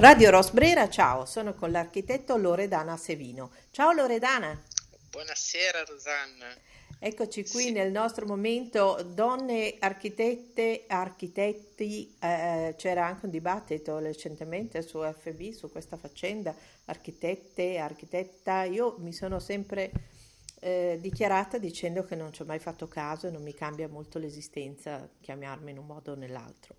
Radio Rosbrera, ciao, sono con l'architetto Loredana Sevino. Ciao Loredana. Buonasera Rosanna. Eccoci qui sì. nel nostro momento donne architette, architetti, eh, c'era anche un dibattito recentemente su FB su questa faccenda, architette, architetta, io mi sono sempre eh, dichiarata dicendo che non ci ho mai fatto caso e non mi cambia molto l'esistenza chiamarmi in un modo o nell'altro.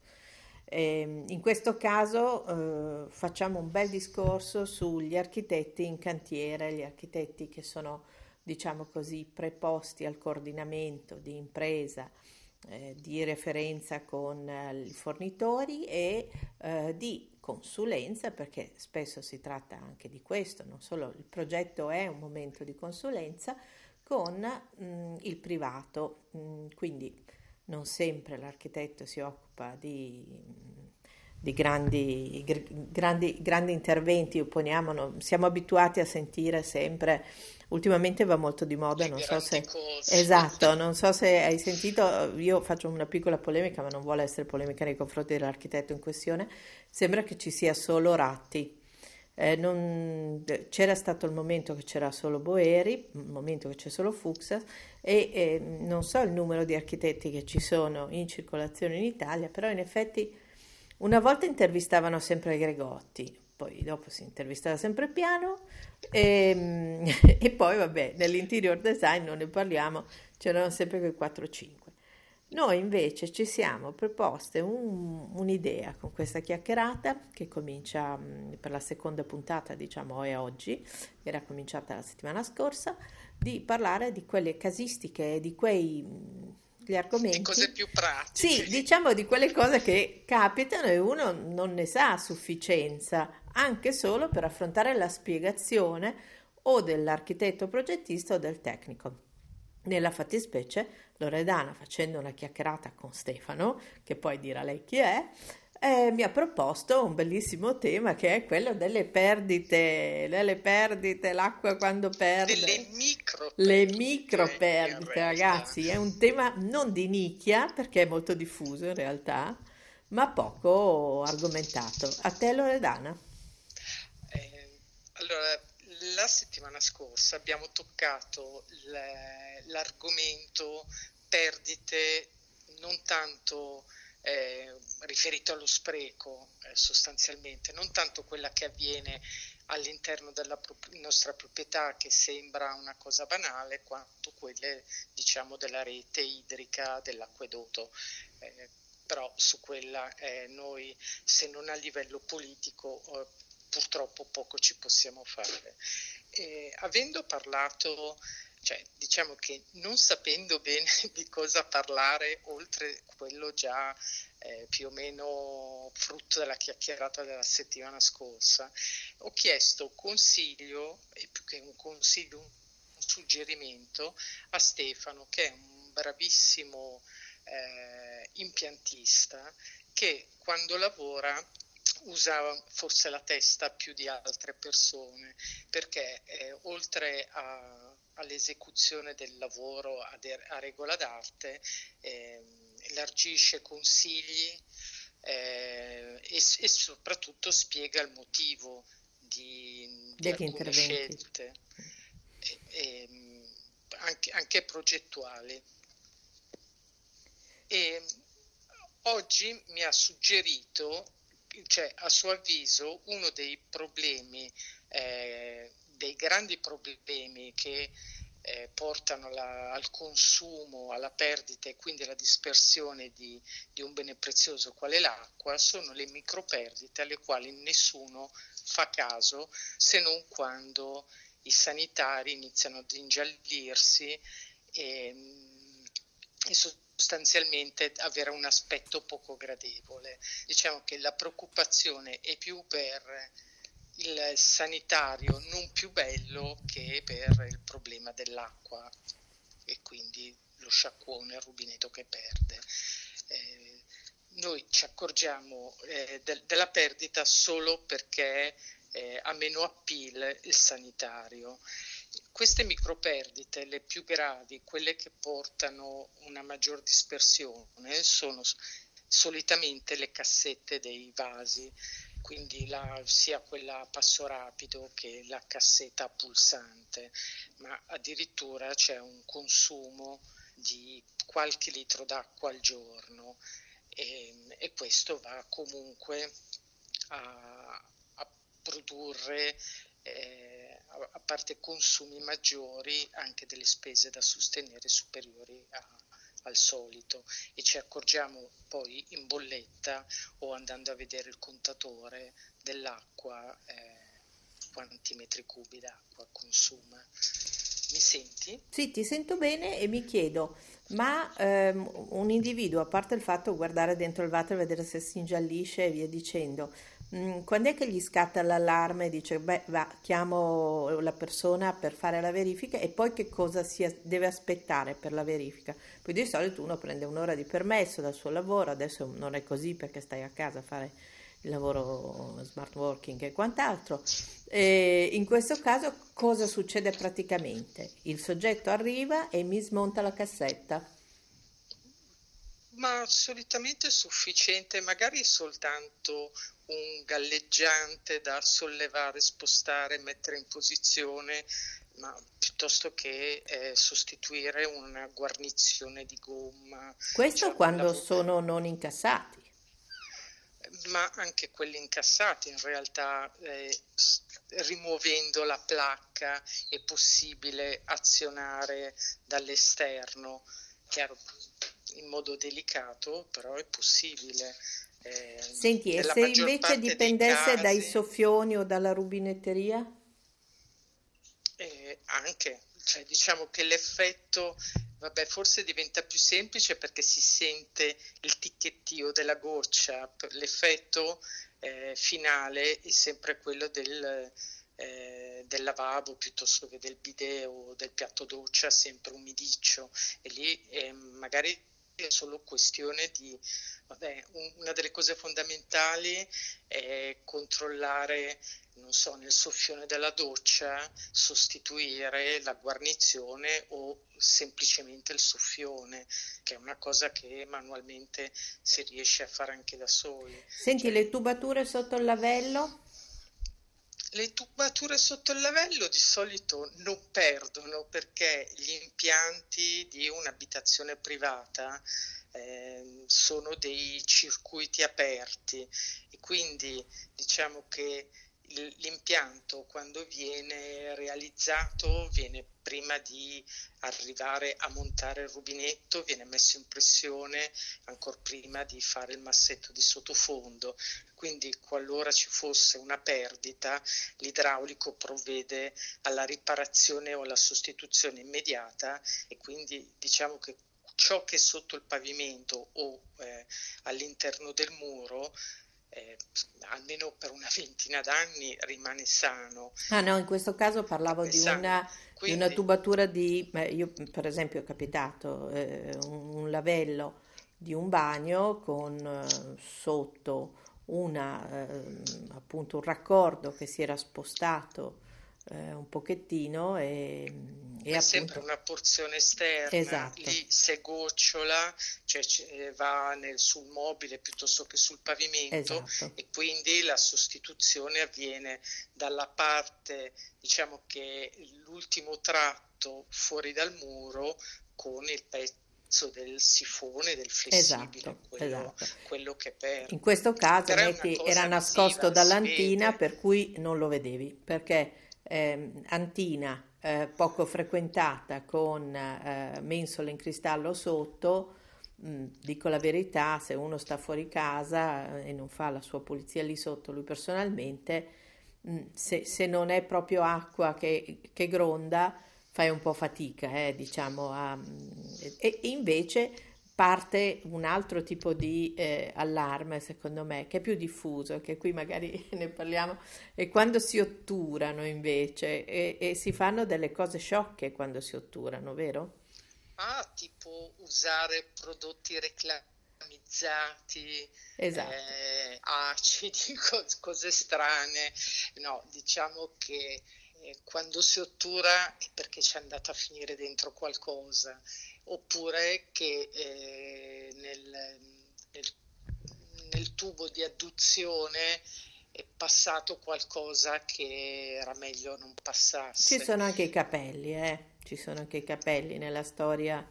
Eh, in questo caso eh, facciamo un bel discorso sugli architetti in cantiere, gli architetti che sono, diciamo così, preposti al coordinamento di impresa, eh, di referenza con eh, i fornitori e eh, di consulenza, perché spesso si tratta anche di questo, non solo il progetto è un momento di consulenza, con mh, mm, il privato. Mh, mm, quindi non sempre l'architetto si occupa di, di grandi, grandi, grandi, interventi, opponiamo, siamo abituati a sentire sempre, ultimamente va molto di moda, non so se... Esatto, non so se hai sentito, io faccio una piccola polemica, ma non vuole essere polemica nei confronti dell'architetto in questione, sembra che ci sia solo Ratti eh, non, c'era stato il momento che c'era solo Boeri, il momento che c'è solo Fuchs e eh, non so il numero di architetti che ci sono in circolazione in Italia, però in effetti una volta intervistavano sempre Gregotti, poi dopo si intervistava sempre Piano e, ehm, e poi vabbè nell'interior design non ne parliamo, c'erano sempre quei 4-5. Noi invece ci siamo preposte un, un'idea con questa chiacchierata che comincia mm, per la seconda puntata, diciamo, è oggi, era cominciata la settimana scorsa, di parlare di quelle casistiche, di quei mm, gli argomenti. Di cose più pratiche. Sì, diciamo di quelle cose che capitano e uno non ne sa a sufficienza, anche solo per affrontare la spiegazione o dell'architetto progettista o del tecnico. Nella fattispecie Loredana, facendo una chiacchierata con Stefano, che poi dirà lei chi è, eh, mi ha proposto un bellissimo tema che è quello delle perdite, delle perdite, l'acqua quando perde. Delle micro Le micro perdite, ragazzi, è un tema non di nicchia, perché è molto diffuso in realtà, ma poco argomentato. A te Loredana? Eh, allora, la settimana scorsa abbiamo toccato l'argomento perdite non tanto eh, riferito allo spreco eh, sostanzialmente, non tanto quella che avviene all'interno della pro- nostra proprietà che sembra una cosa banale, quanto quelle diciamo della rete idrica dell'acquedotto. Eh, però su quella eh, noi, se non a livello politico, eh, purtroppo poco ci possiamo fare. avendo parlato cioè, diciamo che non sapendo bene di cosa parlare, oltre quello già eh, più o meno frutto della chiacchierata della settimana scorsa, ho chiesto consiglio, e più che un consiglio, un suggerimento a Stefano, che è un bravissimo eh, impiantista, che quando lavora usa forse la testa più di altre persone, perché eh, oltre a all'esecuzione del lavoro a, de- a regola d'arte, eh, elargisce consigli eh, e, e, soprattutto spiega il motivo di, di alcune interventi. scelte, e, e, anche, anche progettuali. E oggi mi ha suggerito, cioè a suo avviso, uno dei problemi eh, dei grandi problemi che eh, portano la, al consumo, alla perdita e quindi alla dispersione di, di un bene prezioso quale l'acqua sono le microperdite alle quali nessuno fa caso se non quando i sanitari iniziano ad ingiallirsi e, e sostanzialmente avere un aspetto poco gradevole. Diciamo che la preoccupazione è più per il sanitario non più bello che per il problema dell'acqua e quindi lo sciacquone, il rubinetto che perde. Eh, noi ci accorgiamo eh, del, della perdita solo perché eh, ha meno appeal il sanitario. Queste microperdite, le più gravi, quelle che portano una maggior dispersione, sono solitamente le cassette dei vasi quindi la, sia quella a passo rapido che la cassetta pulsante, ma addirittura c'è un consumo di qualche litro d'acqua al giorno e, e questo va comunque a, a produrre eh, a parte consumi maggiori anche delle spese da sostenere superiori a, al solito e ci accorgiamo poi in bolletta o andando a vedere il contatore dell'acqua eh, quanti metri cubi d'acqua consuma. Mi senti? Sì, ti sento bene e mi chiedo, ma ehm, un individuo, a parte il fatto di guardare dentro il water, vedere se si ingiallisce e via dicendo, quando è che gli scatta l'allarme e dice beh va, chiamo la persona per fare la verifica e poi che cosa si deve aspettare per la verifica? Poi di solito uno prende un'ora di permesso dal suo lavoro, adesso non è così perché stai a casa a fare il lavoro smart working e quant'altro. E in questo caso cosa succede praticamente? Il soggetto arriva e mi smonta la cassetta ma solitamente è sufficiente magari soltanto un galleggiante da sollevare, spostare, mettere in posizione, ma piuttosto che eh, sostituire una guarnizione di gomma. Questo cioè quando sono non incassati. Ma anche quelli incassati in realtà eh, rimuovendo la placca è possibile azionare dall'esterno. Chiaro, in modo delicato, però è possibile. Eh, Senti, e se invece dipendesse casi, dai soffioni o dalla rubinetteria? Eh, anche, cioè, diciamo che l'effetto, vabbè, forse diventa più semplice perché si sente il ticchettio della goccia, l'effetto eh, finale è sempre quello del, eh, del lavabo piuttosto che del bidet o del piatto doccia, sempre umidiccio e lì eh, magari è solo questione di, vabbè, una delle cose fondamentali è controllare, non so, nel soffione della doccia, sostituire la guarnizione o semplicemente il soffione, che è una cosa che manualmente si riesce a fare anche da soli. Senti, cioè, le tubature sotto il lavello? Le tubature sotto il lavello di solito non perdono perché gli impianti di un'abitazione privata eh, sono dei circuiti aperti. E quindi diciamo che l'impianto quando viene realizzato viene prima di arrivare a montare il rubinetto viene messo in pressione ancora prima di fare il massetto di sottofondo. Quindi qualora ci fosse una perdita l'idraulico provvede alla riparazione o alla sostituzione immediata e quindi diciamo che ciò che è sotto il pavimento o eh, all'interno del muro eh, almeno per una ventina d'anni rimane sano. Ah no, in questo caso parlavo di una, Quindi, di una, tubatura di, eh, io per esempio è capitato eh, un, un, lavello di un bagno con eh, sotto una, ehm, appunto un raccordo che si era spostato eh, un pochettino e, e è appunto... sempre una porzione esterna esatto. lì se gocciola cioè eh, va nel, sul mobile piuttosto che sul pavimento esatto. e quindi la sostituzione avviene dalla parte diciamo che l'ultimo tratto fuori dal muro con il pezzo del sifone, del flessibile, esatto, quello, esatto. quello, che perde. In questo caso metti, era nascosto dall'antina per cui non lo vedevi, perché eh, antina eh, poco frequentata con eh, mensole in cristallo sotto, mm, dico la verità, se uno sta fuori casa eh, e non fa la sua pulizia lì sotto lui personalmente, mm, se, se, non è proprio acqua che, che gronda, fai un po' fatica, eh, diciamo, a, e, e invece parte un altro tipo di eh, allarme, secondo me, che è più diffuso, che qui magari ne parliamo, è quando si otturano invece e, e si fanno delle cose sciocche quando si otturano, vero? Ah, tipo usare prodotti reclamizzati, esatto. eh, acidi, cose strane. No, diciamo che eh, quando si ottura è perché c'è andato a finire dentro qualcosa oppure che eh, nel, nel, nel, tubo di adduzione è passato qualcosa che era meglio non passasse. Ci sono anche i capelli, eh? Ci sono anche i capelli nella storia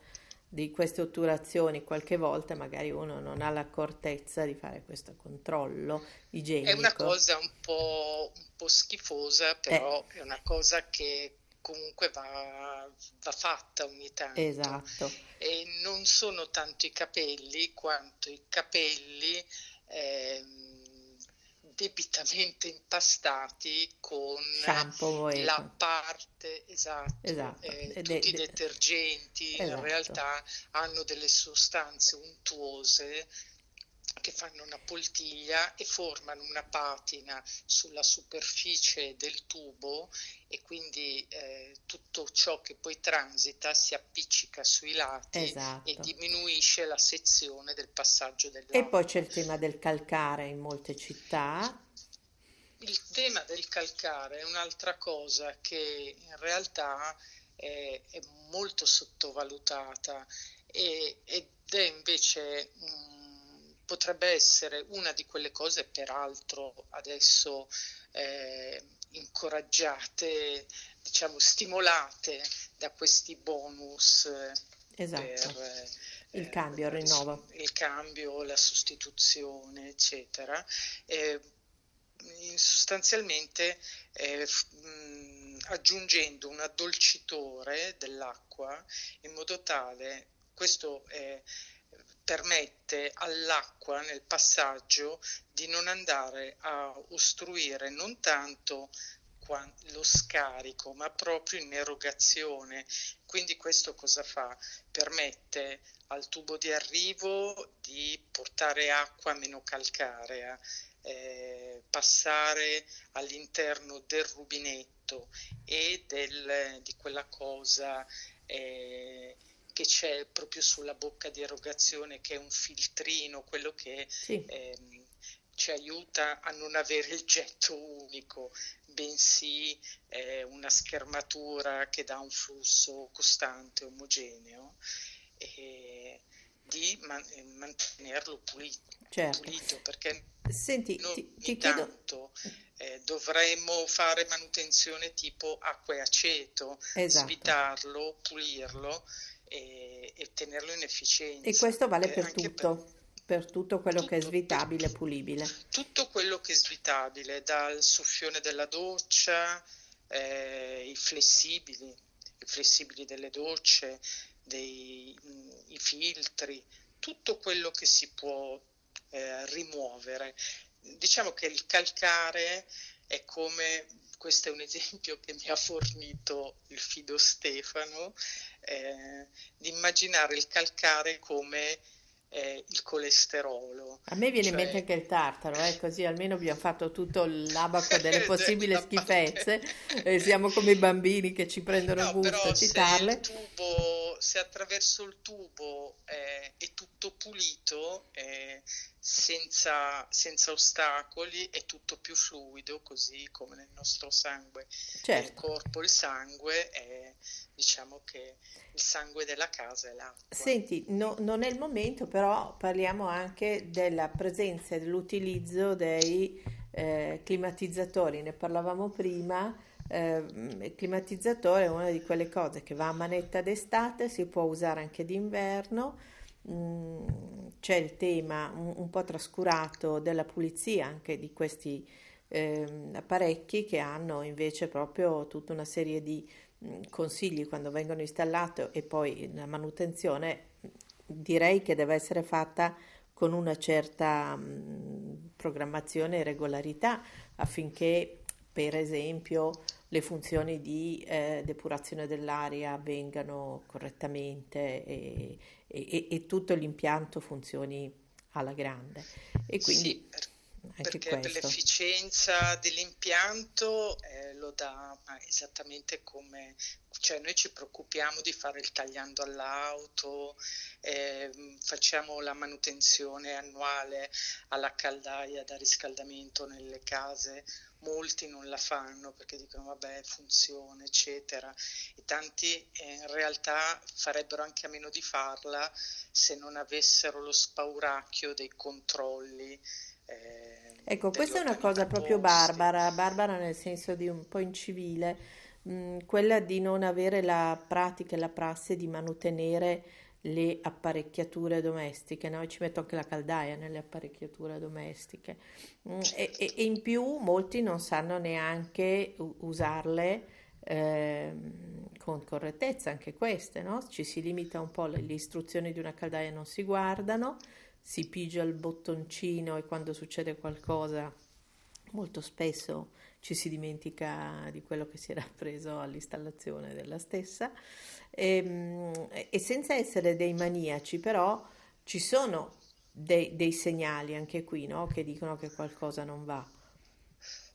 di queste otturazioni. Qualche volta magari uno non ha l'accortezza di fare questo controllo igienico. È una cosa un po', un po schifosa, però eh. è una cosa che comunque va, va, fatta ogni tanto. Esatto. E non sono tanto i capelli quanto i capelli eh, debitamente impastati con Shampoo, la parte esatto, esatto. Eh, tutti de, i detergenti esatto. in realtà hanno delle sostanze untuose che fanno una poltiglia e formano una patina sulla superficie del tubo e quindi eh, tutto ciò che poi transita si appiccica sui lati esatto. e diminuisce la sezione del passaggio dell'acqua. E poi c'è il tema del calcare in molte città. Il tema del calcare è un'altra cosa che in realtà è, è molto sottovalutata e, ed è invece un potrebbe essere una di quelle cose, peraltro adesso eh, incoraggiate, diciamo stimolate da questi bonus esatto. per il eh, cambio, il rinnovo. Il cambio, la sostituzione, eccetera. Eh, sostanzialmente eh, mh, aggiungendo un addolcitore dell'acqua in modo tale, questo è permette all'acqua nel passaggio di non andare a ostruire non tanto lo scarico, ma proprio in erogazione. Quindi questo cosa fa? Permette al tubo di arrivo di portare acqua meno calcarea, eh, passare all'interno del rubinetto e del, di quella cosa eh, che c'è proprio sulla bocca di erogazione, che è un filtrino, quello che sì. ehm, ci aiuta a non avere il getto unico, bensì eh, una schermatura che dà un flusso costante, omogeneo, e di man- eh, mantenerlo pulito, certo. pulito perché Senti, ti, ti tanto eh, dovremmo fare manutenzione tipo acqua e aceto, esatto. svitarlo, pulirlo e, e tenerlo in efficienza. E questo vale per tutto? Per, per tutto quello tutto, che è svitabile e pulibile? Tutto quello che è svitabile, dal soffione della doccia, eh, i flessibili, i flessibili delle docce, dei, i filtri, tutto quello che si può eh, rimuovere. Diciamo che il calcare è come questo è un esempio che mi ha fornito il Fido Stefano, eh, di immaginare il calcare come eh, il colesterolo. A me viene cioè... in mente anche il tartaro, eh, così almeno abbiamo fatto tutto l'abaco delle possibili schifezze e siamo come i bambini che ci prendono no, gusto a citarle. Se, tubo, se attraverso il tubo eh, è tutto pulito, eh, senza, senza, ostacoli, è tutto più fluido, così come nel nostro sangue. Certo. Il corpo, il sangue, è, diciamo che il sangue della casa è l'acqua. Senti, no, non è il momento, però parliamo anche della presenza e dell'utilizzo dei eh, climatizzatori, ne parlavamo prima. Eh, il climatizzatore è una di quelle cose che va a manetta d'estate, si può usare anche d'inverno. Mm, c'è il tema un, un, po' trascurato della pulizia anche di questi eh, apparecchi che hanno invece proprio tutta una serie di mh, mm, consigli quando vengono installati e poi la manutenzione direi che deve essere fatta con una certa mh, mm, programmazione e regolarità affinché per esempio le funzioni di eh, depurazione dell'aria avvengano correttamente e, e, e, tutto l'impianto funzioni alla grande. E quindi sì, perché questo. l'efficienza dell'impianto eh, lo dà esattamente come, cioè noi ci preoccupiamo di fare il tagliando all'auto, eh, facciamo la manutenzione annuale alla caldaia da riscaldamento nelle case. Molti non la fanno perché dicono vabbè funziona eccetera. E tanti eh, in realtà farebbero anche a meno di farla se non avessero lo spauracchio dei controlli Eh, ecco, questa è una cosa proprio barbara, barbara nel senso di un po' incivile, mh, mm, quella di non avere la pratica e la prassi di mantenere le apparecchiature domestiche, no? ci metto anche la caldaia nelle apparecchiature domestiche mm, e, e, e, in più molti non sanno neanche usarle eh, con correttezza, anche queste, no? ci si limita un po', le, le istruzioni di una caldaia non si guardano, si pigia il bottoncino e quando succede qualcosa molto spesso ci si dimentica di quello che si era preso all'installazione della stessa e, ehm, e senza essere dei maniaci però ci sono dei, dei segnali anche qui no? che dicono che qualcosa non va.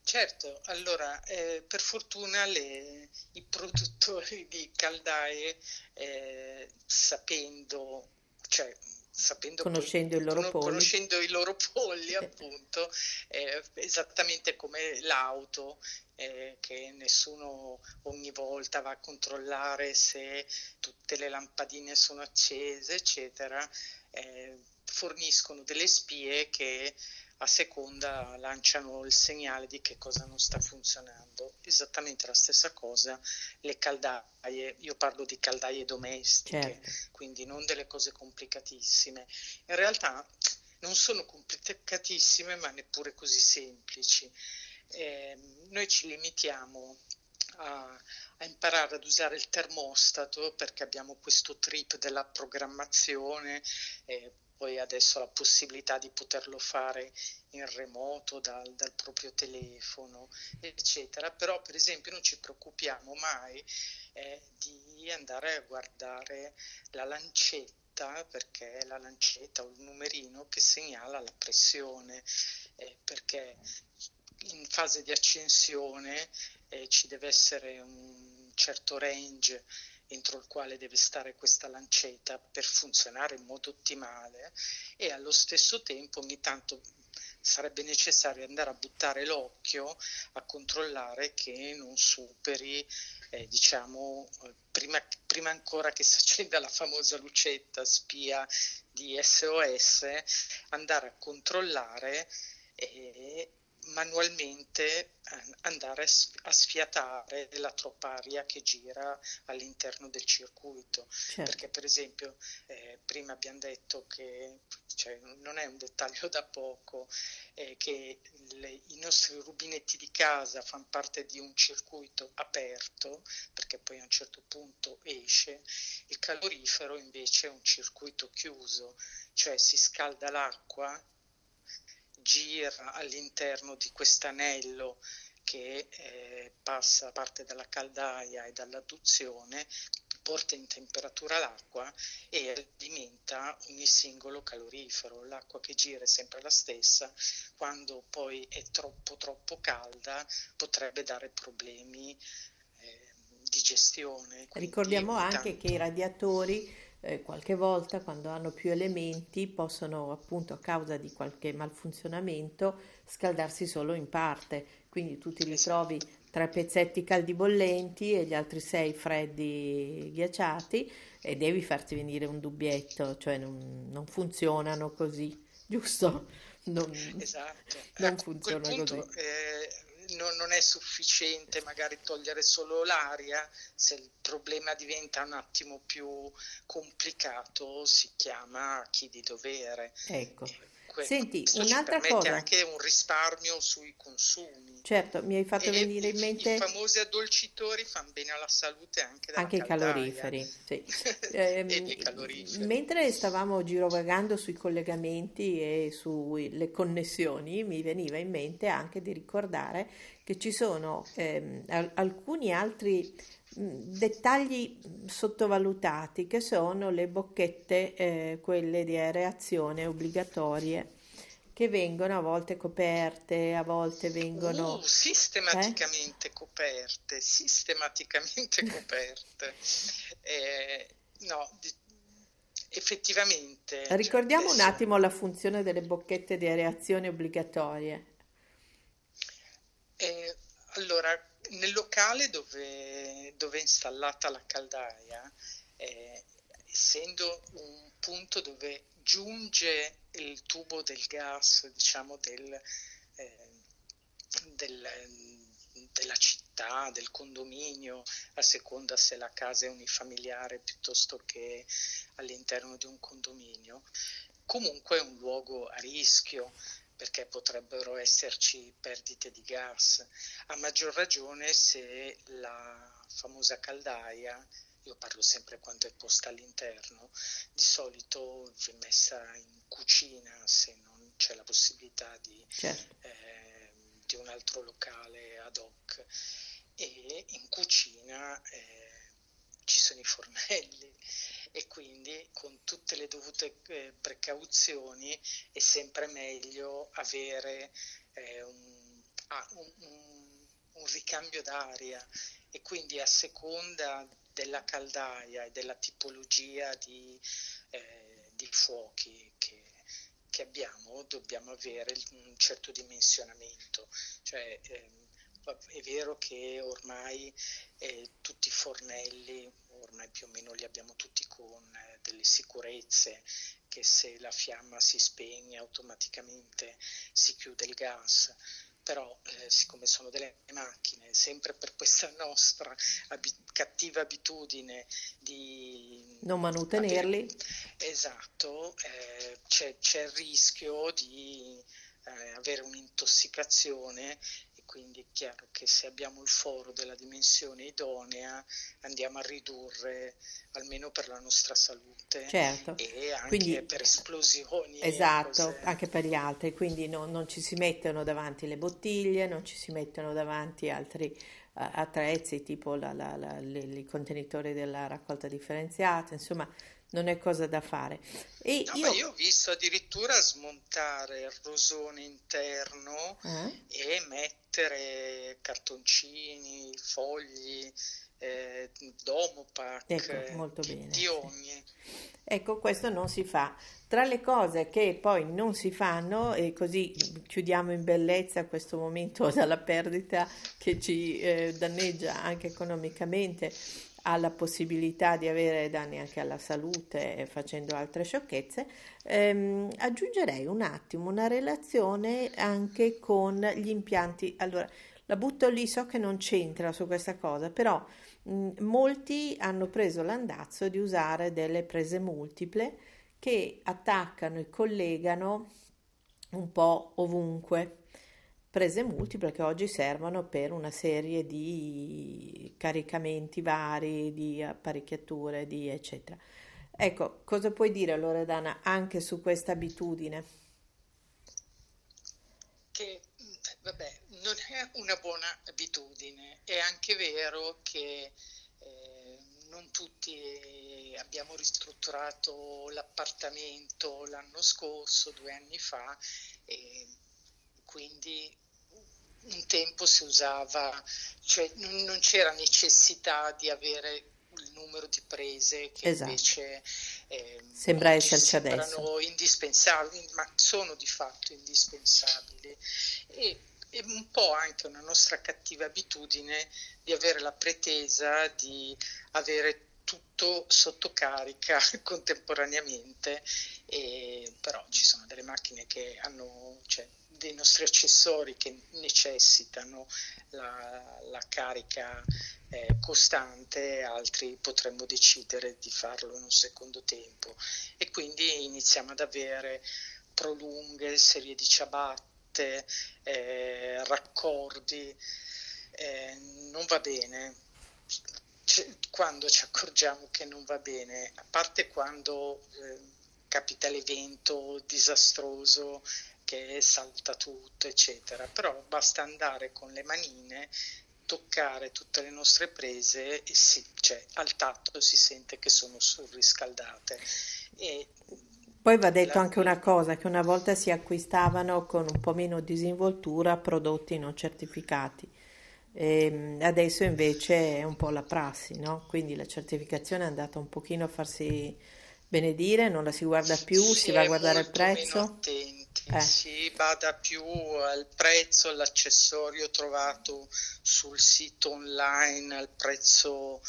Certo, allora eh, per fortuna le, i produttori di caldaie eh, sapendo, cioè sapendo conoscendo, poi, i, loro polli. conoscendo i loro polli appunto eh, esattamente come l'auto eh, che nessuno ogni volta va a controllare se tutte le lampadine sono accese eccetera eh, forniscono delle spie che a seconda lanciano il segnale di che cosa non sta funzionando. Esattamente la stessa cosa le caldaie, io parlo di caldaie domestiche, certo. quindi non delle cose complicatissime. In realtà non sono complicatissime ma neppure così semplici. Eh, noi ci limitiamo a, a, imparare ad usare il termostato perché abbiamo questo trip della programmazione, eh, poi adesso la possibilità di poterlo fare in remoto dal, dal, proprio telefono, eccetera. Però, per esempio, non ci preoccupiamo mai eh, di andare a guardare la lancetta, perché è la lancetta o il numerino che segnala la pressione, eh, perché in fase di accensione eh, ci deve essere un certo range entro il quale deve stare questa lancetta per funzionare in modo ottimale e allo stesso tempo ogni tanto sarebbe necessario andare a buttare l'occhio a controllare che non superi eh, diciamo prima, prima, ancora che si accenda la famosa lucetta spia di SOS andare a controllare eh, manualmente andare a sfiatare la troppa aria che gira all'interno del circuito. Certo. Perché per esempio eh, prima abbiamo detto che cioè, non è un dettaglio da poco, eh, che le, i nostri rubinetti di casa fanno parte di un circuito aperto, perché poi a un certo punto esce, il calorifero invece è un circuito chiuso, cioè si scalda l'acqua gira all'interno di quest'anello che eh, passa parte dalla caldaia e dall'adduzione, porta in temperatura l'acqua e alimenta ogni singolo calorifero. L'acqua che gira è sempre la stessa, quando poi è troppo troppo calda potrebbe dare problemi eh, di gestione. Ricordiamo anche tanto... che i radiatori eh, qualche volta quando hanno più elementi possono appunto a causa di qualche malfunzionamento scaldarsi solo in parte, quindi tu ti ritrovi tre pezzetti caldi bollenti e gli altri sei freddi ghiacciati e devi farti venire un dubbietto, cioè non, non funzionano così, giusto? Non, esatto. non ecco, funziona punto, così. Eh, non, non, è sufficiente magari togliere solo l'aria, se il problema diventa un attimo più complicato si chiama chi di dovere. Ecco. Senti, Questo un'altra cosa. anche un risparmio sui consumi. Certo, mi hai fatto e venire in mente. I famosi addolcitori fanno bene alla salute anche Anche i caloriferi, sì. eh, i caloriferi. Mentre stavamo girovagando sui collegamenti e sulle connessioni, mi veniva in mente anche di ricordare che ci sono ehm, alcuni altri dettagli sottovalutati che sono le bocchette, eh, quelle di aereazione obbligatorie che vengono a volte coperte, a volte vengono... Uh, sistematicamente eh? coperte, sistematicamente coperte. Eh, no, di, effettivamente... Ricordiamo cioè, un attimo la funzione delle bocchette di aereazione obbligatorie. Eh, allora, nel locale dove, dove, è installata la caldaia, eh, essendo un punto dove giunge il tubo del gas, diciamo, del, eh, del, della città, del condominio, a seconda se la casa è unifamiliare piuttosto che all'interno di un condominio. Comunque è un luogo a rischio perché potrebbero esserci perdite di gas, a maggior ragione se la famosa caldaia, io parlo sempre quando è posta all'interno, di solito è messa in cucina se non c'è la possibilità di, certo. eh, di un altro locale ad hoc e in cucina eh, ci sono i fornelli e quindi con tutte le dovute eh, precauzioni è sempre meglio avere eh, un, ah, un, un, un, ricambio d'aria e quindi a seconda della caldaia e della tipologia di, eh, di fuochi che, che, abbiamo dobbiamo avere un certo dimensionamento. Cioè, ehm, è vero che ormai eh, tutti i fornelli, ormai più o meno li abbiamo tutti con eh, delle sicurezze, che se la fiamma si spegne automaticamente si chiude il gas, però eh, siccome sono delle macchine, sempre per questa nostra abi- cattiva abitudine di non manutenerli, avere, esatto, eh, c'è, c'è, il rischio di eh, avere un'intossicazione quindi è chiaro che se abbiamo il foro della dimensione idonea andiamo a ridurre almeno per la nostra salute certo. e anche quindi, per esplosioni. Esatto, anche per gli altri, quindi no, non ci si mettono davanti le bottiglie, non ci si mettono davanti altri uh, attrezzi tipo la, la, la, i contenitori della raccolta differenziata, insomma non è cosa da fare. E no, io... io... ho visto addirittura smontare il rosone interno eh? e mettere cartoncini, fogli, eh, domopac, ecco, molto bene, di ogni. Ecco, questo non si fa. Tra le cose che poi non si fanno, e così chiudiamo in bellezza questo momento dalla perdita che ci eh, danneggia anche economicamente, ha la possibilità di avere danni anche alla salute facendo altre sciocchezze, ehm, aggiungerei un attimo una relazione anche con gli impianti. Allora, la butto lì, so che non c'entra su questa cosa, però mh, molti hanno preso l'andazzo di usare delle prese multiple che attaccano e collegano un po' ovunque prese multiple che oggi servono per una serie di caricamenti vari, di apparecchiature, di eccetera. Ecco, cosa puoi dire Loredana anche su questa abitudine? Che, vabbè, non è una buona abitudine, è anche vero che eh, non tutti abbiamo ristrutturato l'appartamento l'anno scorso, due anni fa, e quindi un tempo si usava, cioè non, c'era necessità di avere il numero di prese che esatto. invece eh, sembra esserci adesso indispensabili, ma sono di fatto indispensabili e, e un po' anche una nostra cattiva abitudine di avere la pretesa di avere tutto sotto carica contemporaneamente, e, però ci sono delle macchine che hanno, cioè, dei nostri accessori che necessitano la, la carica eh, costante, altri potremmo decidere di farlo in un secondo tempo e quindi iniziamo ad avere prolunghe serie di ciabatte, eh, raccordi, eh, non va bene. quando ci accorgiamo che non va bene, a parte quando eh, capita l'evento disastroso che salta tutto, eccetera. Però basta andare con le manine, toccare tutte le nostre prese e sì, cioè, al tatto si sente che sono surriscaldate. E poi va detto la... anche una cosa, che una volta si acquistavano con un po' meno disinvoltura prodotti non certificati. E ehm, adesso invece è un po' la prassi, no? Quindi la certificazione è andata un pochino a farsi benedire, non la si guarda più, si, si va a guardare il prezzo eh. si bada più al prezzo, all'accessorio trovato sul sito online, al prezzo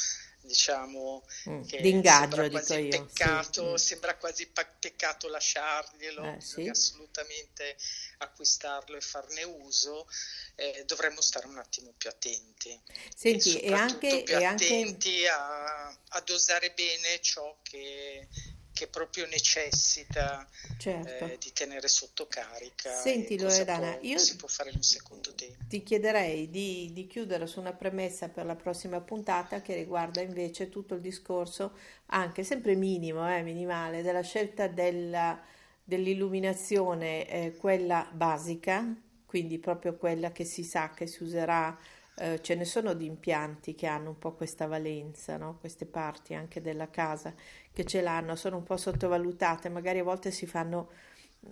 diciamo Mm, che D'ingaggio, sembra dico quasi io, sì. peccato, mm. sembra quasi peccato lasciarglielo, Eh, sì. assolutamente acquistarlo e farne uso, eh, dovremmo stare un attimo più attenti e Senti, e soprattutto anche, più e anche attenti a, a dosare bene ciò che, che proprio necessita certo. eh, di tenere sotto carica Senti Loredana, può- io si può fare in un secondo tempo. ti chiederei di, di chiudere su una premessa per la prossima puntata che riguarda invece tutto il discorso, anche sempre minimo, eh, minimale, della scelta della- dell'illuminazione, eh, quella basica, quindi proprio quella che si sa che si userà. Eh, ce ne sono di impianti che hanno un po' questa valenza, no? Queste parti anche della casa che ce l'hanno, sono un po' sottovalutate, magari a volte si fanno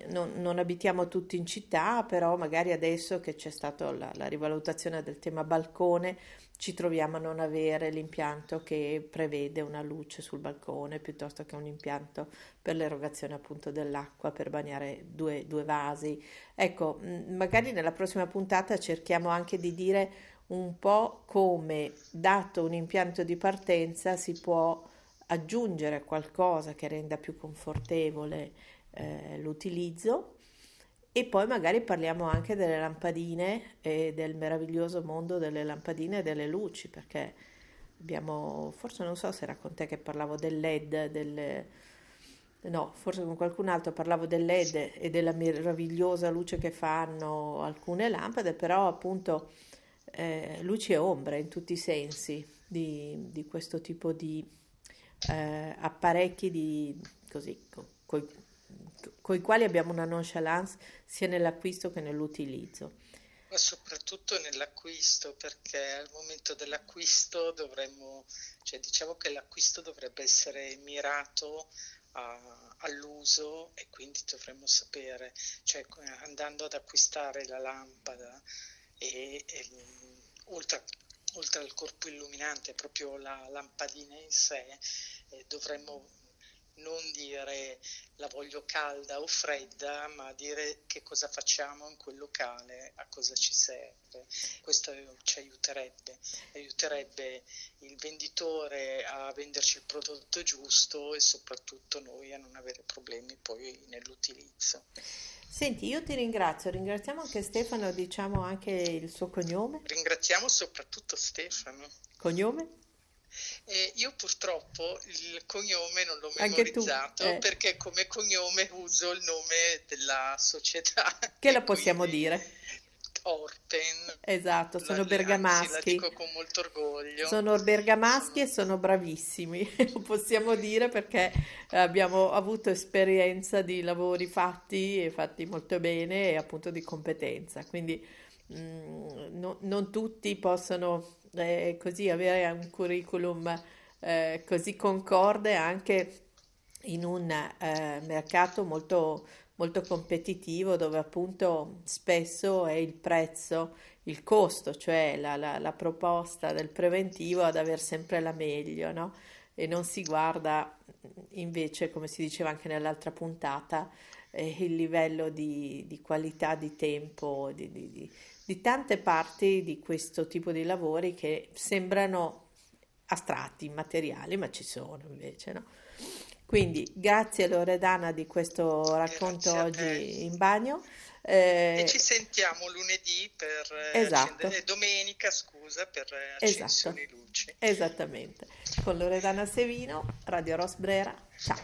non, non abitiamo tutti in città, però magari adesso che c'è stata la, la rivalutazione del tema balcone, ci troviamo a non avere l'impianto che prevede una luce sul balcone piuttosto che un impianto per l'erogazione appunto dell'acqua per bagnare due, due vasi. Ecco, magari nella prossima puntata cerchiamo anche di dire un po' come, dato un impianto di partenza, si può aggiungere qualcosa che renda più confortevole eh, l'utilizzo. E poi magari parliamo anche delle lampadine e del meraviglioso mondo delle lampadine e delle luci, perché abbiamo, forse non so se era con te che parlavo del LED, del, no, forse con qualcun altro parlavo del LED e della meravigliosa luce che fanno alcune lampade, però appunto eh, luci e ombre in tutti i sensi di, di questo tipo di eh, apparecchi di, così, co- coi, coi quali abbiamo una nonchalance sia nell'acquisto che nell'utilizzo. Ma soprattutto nell'acquisto, perché al momento dell'acquisto dovremmo, cioè diciamo che l'acquisto dovrebbe essere mirato a- all'uso e quindi dovremmo sapere, cioè co- andando ad acquistare la lampada e, e oltre, oltre al corpo illuminante, proprio la lampadina in sé, eh, dovremmo non dire la voglio calda o fredda, ma dire che cosa facciamo in quel locale, a cosa ci serve. Questo ci aiuterebbe, aiuterebbe il venditore a venderci il prodotto giusto e soprattutto noi a non avere problemi poi nell'utilizzo. Senti, io ti ringrazio, ringraziamo anche Stefano, diciamo anche il suo cognome. Ringraziamo soprattutto Stefano. Cognome? E io purtroppo il cognome non l'ho memorizzato eh. perché come cognome uso il nome della società Che la e possiamo dire? Orpen. Esatto, La- sono Anzi, la bergamaschi. dico con molto orgoglio. Sono bergamaschi e Sono- bravissimi, lo possiamo dire perché abbiamo avuto esperienza di lavori fatti e fatti molto bene e appunto di competenza. Quindi mm, no- non tutti possono eh, così avere un curriculum eh, così concorde anche in un eh, mercato molto, molto competitivo dove appunto spesso è il prezzo, il costo, cioè la, la- la proposta del preventivo ad aver sempre la meglio, no? E non si guarda invece, come si diceva anche nell'altra puntata, eh, il livello di, di qualità di tempo, di, di- di- tante parti di questo tipo di lavori che sembrano astratti, immateriali, ma ci sono invece, no? Quindi grazie Loredana di questo racconto oggi in bagno. E Eh, ci sentiamo lunedì per esatto, accendere, domenica, scusa, per eh, esatto, luci. esattamente. Con Loredana Sevino, Radio Rosbrera. Ciao.